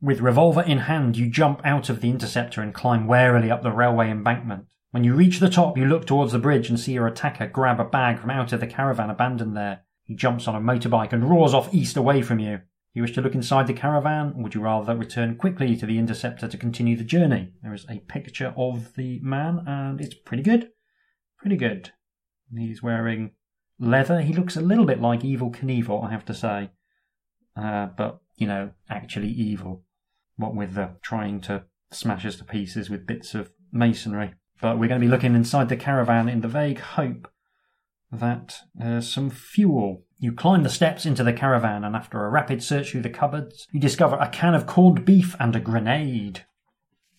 With revolver in hand, you jump out of the interceptor and climb warily up the railway embankment. When you reach the top, you look towards the bridge and see your attacker grab a bag from out of the caravan abandoned there. He jumps on a motorbike and roars off east away from you. You wish to look inside the caravan, or would you rather return quickly to the interceptor to continue the journey? There is a picture of the man, and it's pretty good. Pretty good. He's wearing leather. He looks a little bit like Evel Knievel, I have to say. Uh, but, you know, actually evil. What with the trying to smash us to pieces with bits of masonry. But we're going to be looking inside the caravan in the vague hope that there's some fuel. You climb the steps into the caravan, and after a rapid search through the cupboards, you discover a can of corned beef and a grenade.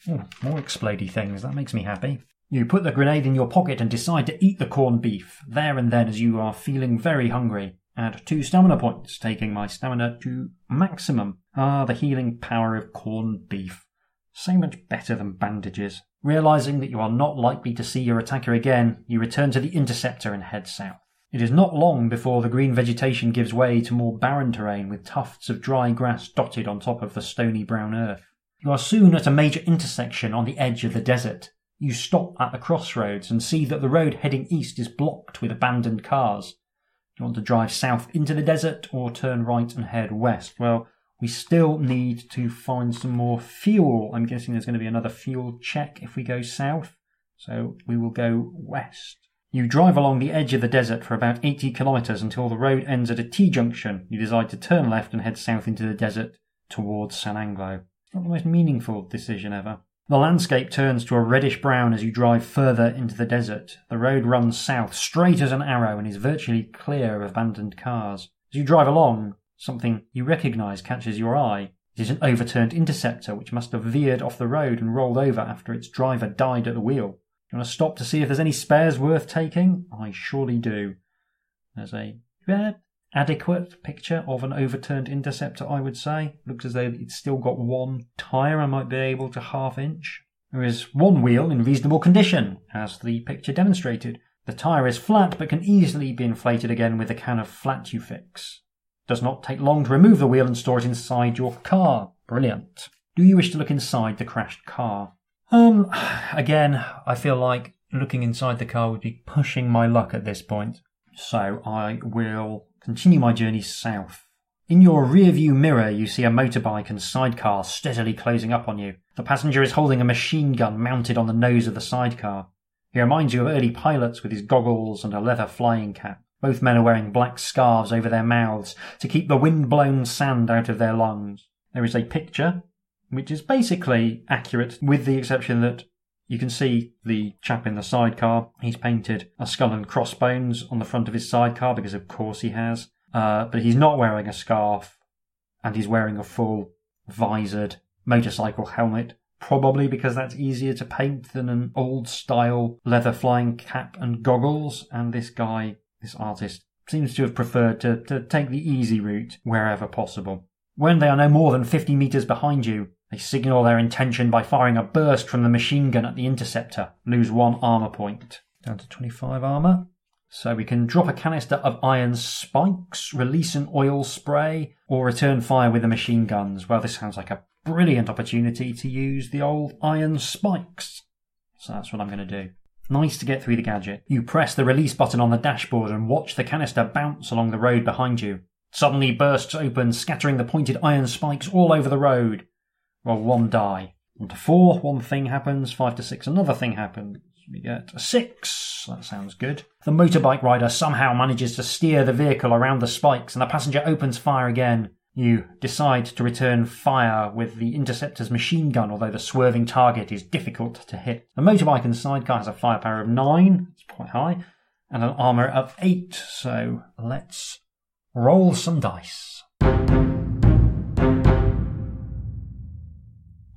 Oh, more explodey things. That makes me happy. You put the grenade in your pocket and decide to eat the corned beef there and then as you are feeling very hungry. Add two stamina points, taking my stamina to maximum. Ah, the healing power of corned beef. So much better than bandages. Realizing that you are not likely to see your attacker again, you return to the interceptor and head south. It is not long before the green vegetation gives way to more barren terrain with tufts of dry grass dotted on top of the stony brown earth. You are soon at a major intersection on the edge of the desert. You stop at the crossroads and see that the road heading east is blocked with abandoned cars. Do you want to drive south into the desert or turn right and head west? Well, we still need to find some more fuel. I'm guessing there's going to be another fuel check if we go south. So we will go west. You drive along the edge of the desert for about 80 kilometres until the road ends at a T junction. You decide to turn left and head south into the desert towards San Anglo. Not the most meaningful decision ever. The landscape turns to a reddish brown as you drive further into the desert. The road runs south, straight as an arrow, and is virtually clear of abandoned cars. As you drive along, Something you recognise catches your eye. It is an overturned interceptor which must have veered off the road and rolled over after its driver died at the wheel. You want to stop to see if there's any spares worth taking? I surely do. There's a yeah, adequate picture of an overturned interceptor, I would say. Looks as though it's still got one tyre I might be able to half inch. There is one wheel in reasonable condition, as the picture demonstrated. The tyre is flat but can easily be inflated again with a can of Flat-U-Fix. Does not take long to remove the wheel and store it inside your car. Brilliant. Do you wish to look inside the crashed car? Um, again, I feel like looking inside the car would be pushing my luck at this point. So I will continue my journey south. In your rear view mirror, you see a motorbike and sidecar steadily closing up on you. The passenger is holding a machine gun mounted on the nose of the sidecar. He reminds you of early pilots with his goggles and a leather flying cap. Both men are wearing black scarves over their mouths to keep the wind-blown sand out of their lungs. There is a picture, which is basically accurate, with the exception that you can see the chap in the sidecar. He's painted a skull and crossbones on the front of his sidecar because, of course, he has. Uh, but he's not wearing a scarf, and he's wearing a full visored motorcycle helmet probably because that's easier to paint than an old style leather flying cap and goggles. And this guy, this artist, seems to have preferred to, to take the easy route wherever possible. When they are no more than 50 metres behind you, they signal their intention by firing a burst from the machine gun at the interceptor, lose one armour point. Down to 25 armour. So we can drop a canister of iron spikes, release an oil spray, or return fire with the machine guns. Well, this sounds like a brilliant opportunity to use the old iron spikes. So that's what I'm going to do. Nice to get through the gadget. You press the release button on the dashboard and watch the canister bounce along the road behind you. Suddenly bursts open, scattering the pointed iron spikes all over the road. Roll one die. One to four, one thing happens. Five to six, another thing happens. We get a six. That sounds good. The motorbike rider somehow manages to steer the vehicle around the spikes, and the passenger opens fire again. You decide to return fire with the interceptor's machine gun, although the swerving target is difficult to hit. The motorbike and sidecar has a firepower of nine, it's quite high, and an armour of eight, so let's roll some dice.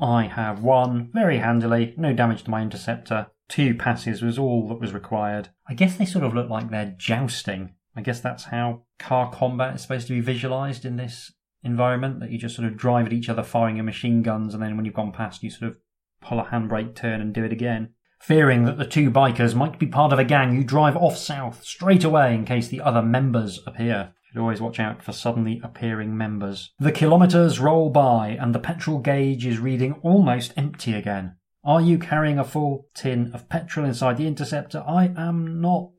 I have one very handily, no damage to my interceptor. Two passes was all that was required. I guess they sort of look like they're jousting. I guess that's how car combat is supposed to be visualized in this environment that you just sort of drive at each other firing your machine guns and then when you've gone past you sort of pull a handbrake turn and do it again. Fearing that the two bikers might be part of a gang, you drive off south straight away in case the other members appear. You should always watch out for suddenly appearing members. The kilometres roll by and the petrol gauge is reading almost empty again. Are you carrying a full tin of petrol inside the Interceptor? I am not.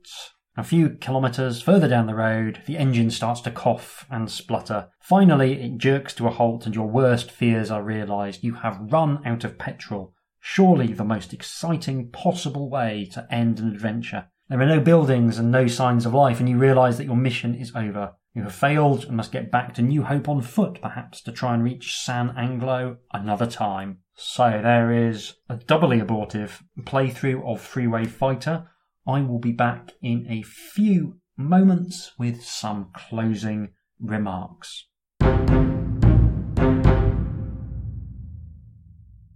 A few kilometres further down the road, the engine starts to cough and splutter. Finally, it jerks to a halt and your worst fears are realised. You have run out of petrol. Surely the most exciting possible way to end an adventure. There are no buildings and no signs of life, and you realise that your mission is over. You have failed and must get back to New Hope on foot, perhaps, to try and reach San Anglo another time. So there is a doubly abortive playthrough of Freeway Fighter. I will be back in a few moments with some closing remarks.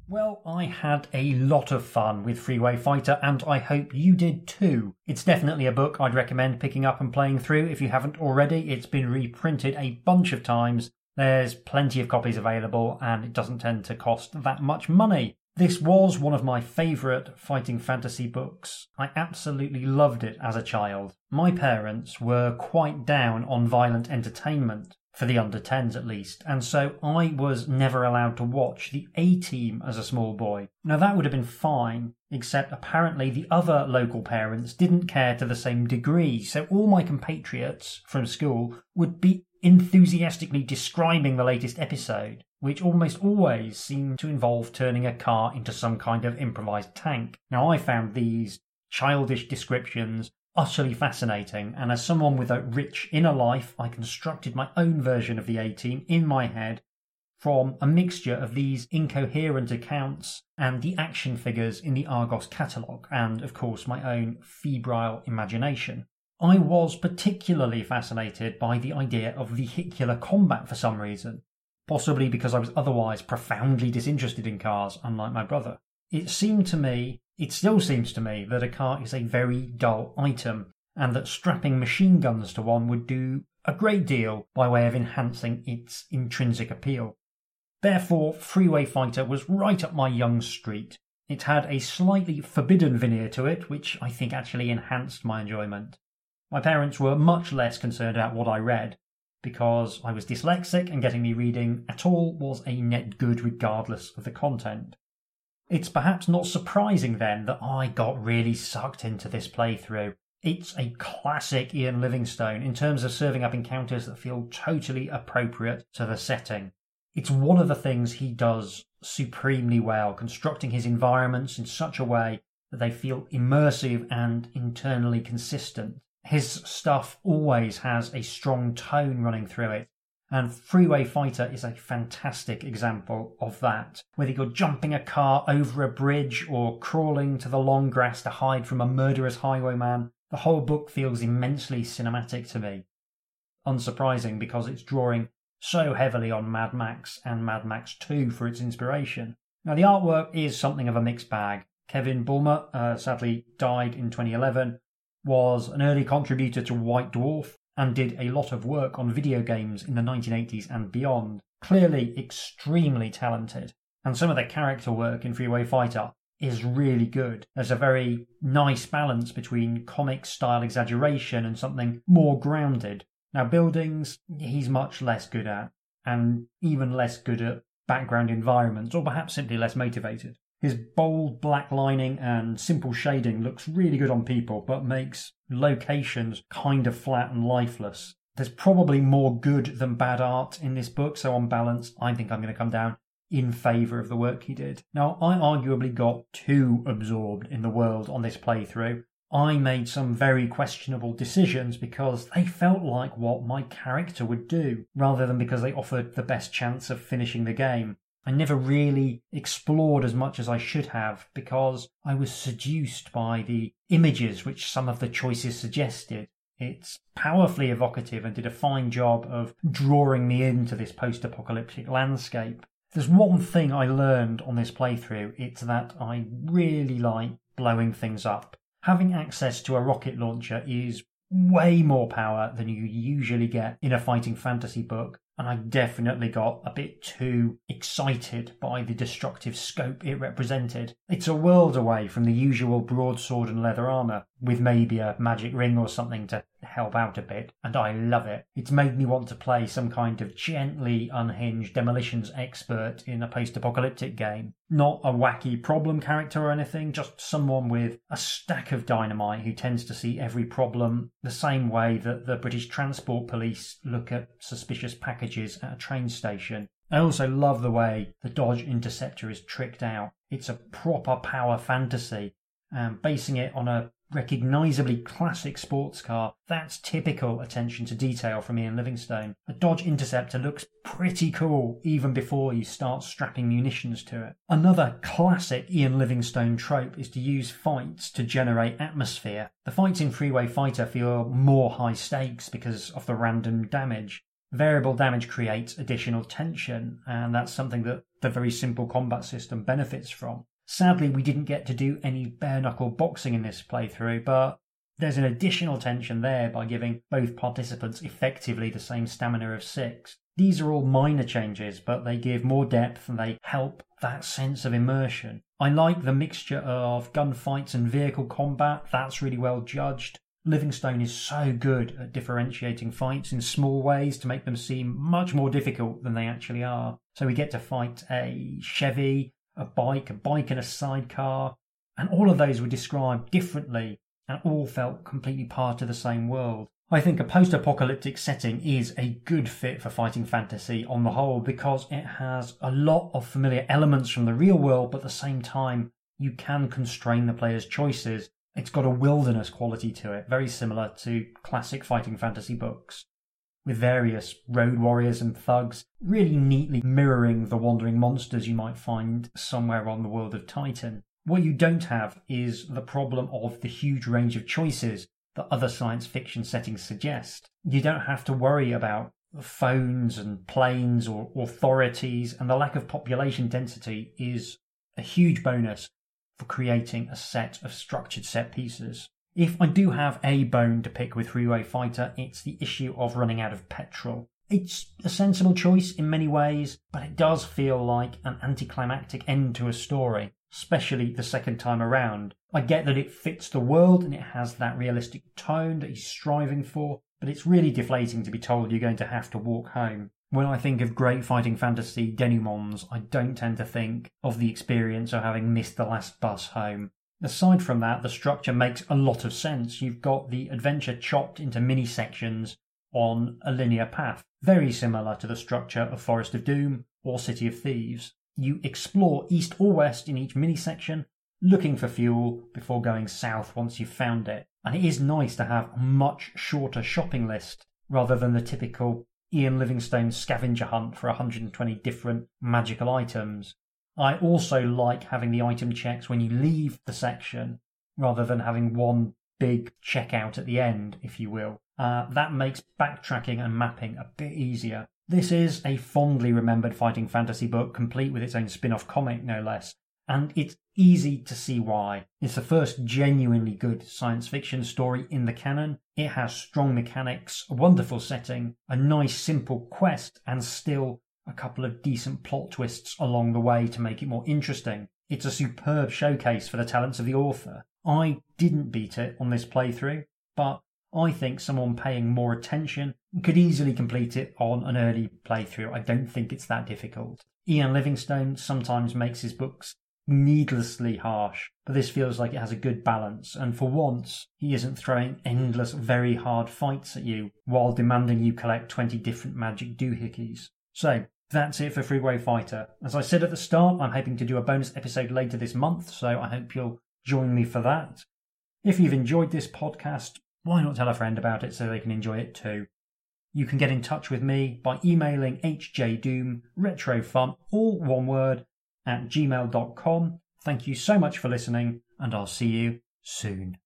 Well, I had a lot of fun with Freeway Fighter, and I hope you did too. It's definitely a book I'd recommend picking up and playing through if you haven't already. It's been reprinted a bunch of times. There's plenty of copies available, and it doesn't tend to cost that much money. This was one of my favourite fighting fantasy books. I absolutely loved it as a child. My parents were quite down on violent entertainment, for the under 10s at least, and so I was never allowed to watch the A Team as a small boy. Now that would have been fine, except apparently the other local parents didn't care to the same degree, so all my compatriots from school would be enthusiastically describing the latest episode, which almost always seemed to involve turning a car into some kind of improvised tank. Now I found these childish descriptions utterly fascinating. And as someone with a rich inner life, I constructed my own version of the A Team in my head from a mixture of these incoherent accounts and the action figures in the Argos catalogue, and of course my own febrile imagination. I was particularly fascinated by the idea of vehicular combat for some reason, possibly because I was otherwise profoundly disinterested in cars, unlike my brother. It seemed to me it still seems to me that a car is a very dull item, and that strapping machine guns to one would do a great deal by way of enhancing its intrinsic appeal. Therefore, Freeway Fighter was right up my young street. It had a slightly forbidden veneer to it, which I think actually enhanced my enjoyment. My parents were much less concerned about what I read, because I was dyslexic and getting me reading at all was a net good regardless of the content. It's perhaps not surprising then that I got really sucked into this playthrough. It's a classic Ian Livingstone in terms of serving up encounters that feel totally appropriate to the setting. It's one of the things he does supremely well, constructing his environments in such a way that they feel immersive and internally consistent. His stuff always has a strong tone running through it, and Freeway Fighter is a fantastic example of that. Whether you're jumping a car over a bridge or crawling to the long grass to hide from a murderous highwayman, the whole book feels immensely cinematic to me. Unsurprising because it's drawing so heavily on Mad Max and Mad Max 2 for its inspiration. Now, the artwork is something of a mixed bag. Kevin Bulmer, uh, sadly died in 2011, was an early contributor to White Dwarf and did a lot of work on video games in the 1980s and beyond. Clearly extremely talented. And some of the character work in Freeway Fighter is really good. There's a very nice balance between comic style exaggeration and something more grounded. Now, buildings, he's much less good at, and even less good at background environments, or perhaps simply less motivated. His bold black lining and simple shading looks really good on people, but makes locations kind of flat and lifeless. There's probably more good than bad art in this book, so on balance, I think I'm going to come down in favour of the work he did. Now, I arguably got too absorbed in the world on this playthrough. I made some very questionable decisions because they felt like what my character would do, rather than because they offered the best chance of finishing the game. I never really explored as much as I should have because I was seduced by the images which some of the choices suggested. It's powerfully evocative and did a fine job of drawing me into this post apocalyptic landscape. There's one thing I learned on this playthrough, it's that I really like blowing things up. Having access to a rocket launcher is way more power than you usually get in a fighting fantasy book, and I definitely got a bit too excited by the destructive scope it represented. It's a world away from the usual broadsword and leather armour, with maybe a magic ring or something to help out a bit, and I love it. It's made me want to play some kind of gently unhinged demolitions expert in a post apocalyptic game. Not a wacky problem character or anything, just someone with a stack of dynamite who tends to see every problem the same way that the British Transport Police look at suspicious packages at a train station. I also love the way the Dodge Interceptor is tricked out. It's a proper power fantasy, and basing it on a recognisably classic sports car. That's typical attention to detail from Ian Livingstone. A Dodge Interceptor looks pretty cool even before you start strapping munitions to it. Another classic Ian Livingstone trope is to use fights to generate atmosphere. The fights in Freeway Fighter feel more high stakes because of the random damage. Variable damage creates additional tension, and that's something that the very simple combat system benefits from. Sadly, we didn't get to do any bare knuckle boxing in this playthrough, but there's an additional tension there by giving both participants effectively the same stamina of six. These are all minor changes, but they give more depth and they help that sense of immersion. I like the mixture of gunfights and vehicle combat, that's really well judged. Livingstone is so good at differentiating fights in small ways to make them seem much more difficult than they actually are. So we get to fight a Chevy, a bike, a bike and a sidecar, and all of those were described differently and all felt completely part of the same world. I think a post apocalyptic setting is a good fit for fighting fantasy on the whole because it has a lot of familiar elements from the real world, but at the same time, you can constrain the player's choices. It's got a wilderness quality to it, very similar to classic fighting fantasy books with various road warriors and thugs, really neatly mirroring the wandering monsters you might find somewhere on the world of Titan. What you don't have is the problem of the huge range of choices that other science fiction settings suggest. You don't have to worry about phones and planes or authorities, and the lack of population density is a huge bonus for creating a set of structured set pieces. If I do have a bone to pick with Freeway Fighter, it's the issue of running out of petrol. It's a sensible choice in many ways, but it does feel like an anticlimactic end to a story, especially the second time around. I get that it fits the world and it has that realistic tone that he's striving for, but it's really deflating to be told you're going to have to walk home. When I think of great fighting fantasy denouements, I don't tend to think of the experience of having missed the last bus home. Aside from that, the structure makes a lot of sense. You've got the adventure chopped into mini sections on a linear path, very similar to the structure of Forest of Doom or City of Thieves. You explore east or west in each mini section, looking for fuel before going south once you've found it. And it is nice to have a much shorter shopping list rather than the typical Ian Livingstone scavenger hunt for 120 different magical items. I also like having the item checks when you leave the section rather than having one big checkout at the end, if you will. Uh, that makes backtracking and mapping a bit easier. This is a fondly remembered fighting fantasy book, complete with its own spin off comic, no less. And it's easy to see why. It's the first genuinely good science fiction story in the canon. It has strong mechanics, a wonderful setting, a nice simple quest, and still a couple of decent plot twists along the way to make it more interesting. It's a superb showcase for the talents of the author. I didn't beat it on this playthrough, but I think someone paying more attention could easily complete it on an early playthrough. I don't think it's that difficult. Ian Livingstone sometimes makes his books needlessly harsh, but this feels like it has a good balance, and for once, he isn't throwing endless, very hard fights at you while demanding you collect 20 different magic doohickeys. So, that's it for Freeway Fighter. As I said at the start, I'm hoping to do a bonus episode later this month, so I hope you'll join me for that. If you've enjoyed this podcast, why not tell a friend about it so they can enjoy it too? You can get in touch with me by emailing hjdoom, all one word, at gmail.com. Thank you so much for listening, and I'll see you soon.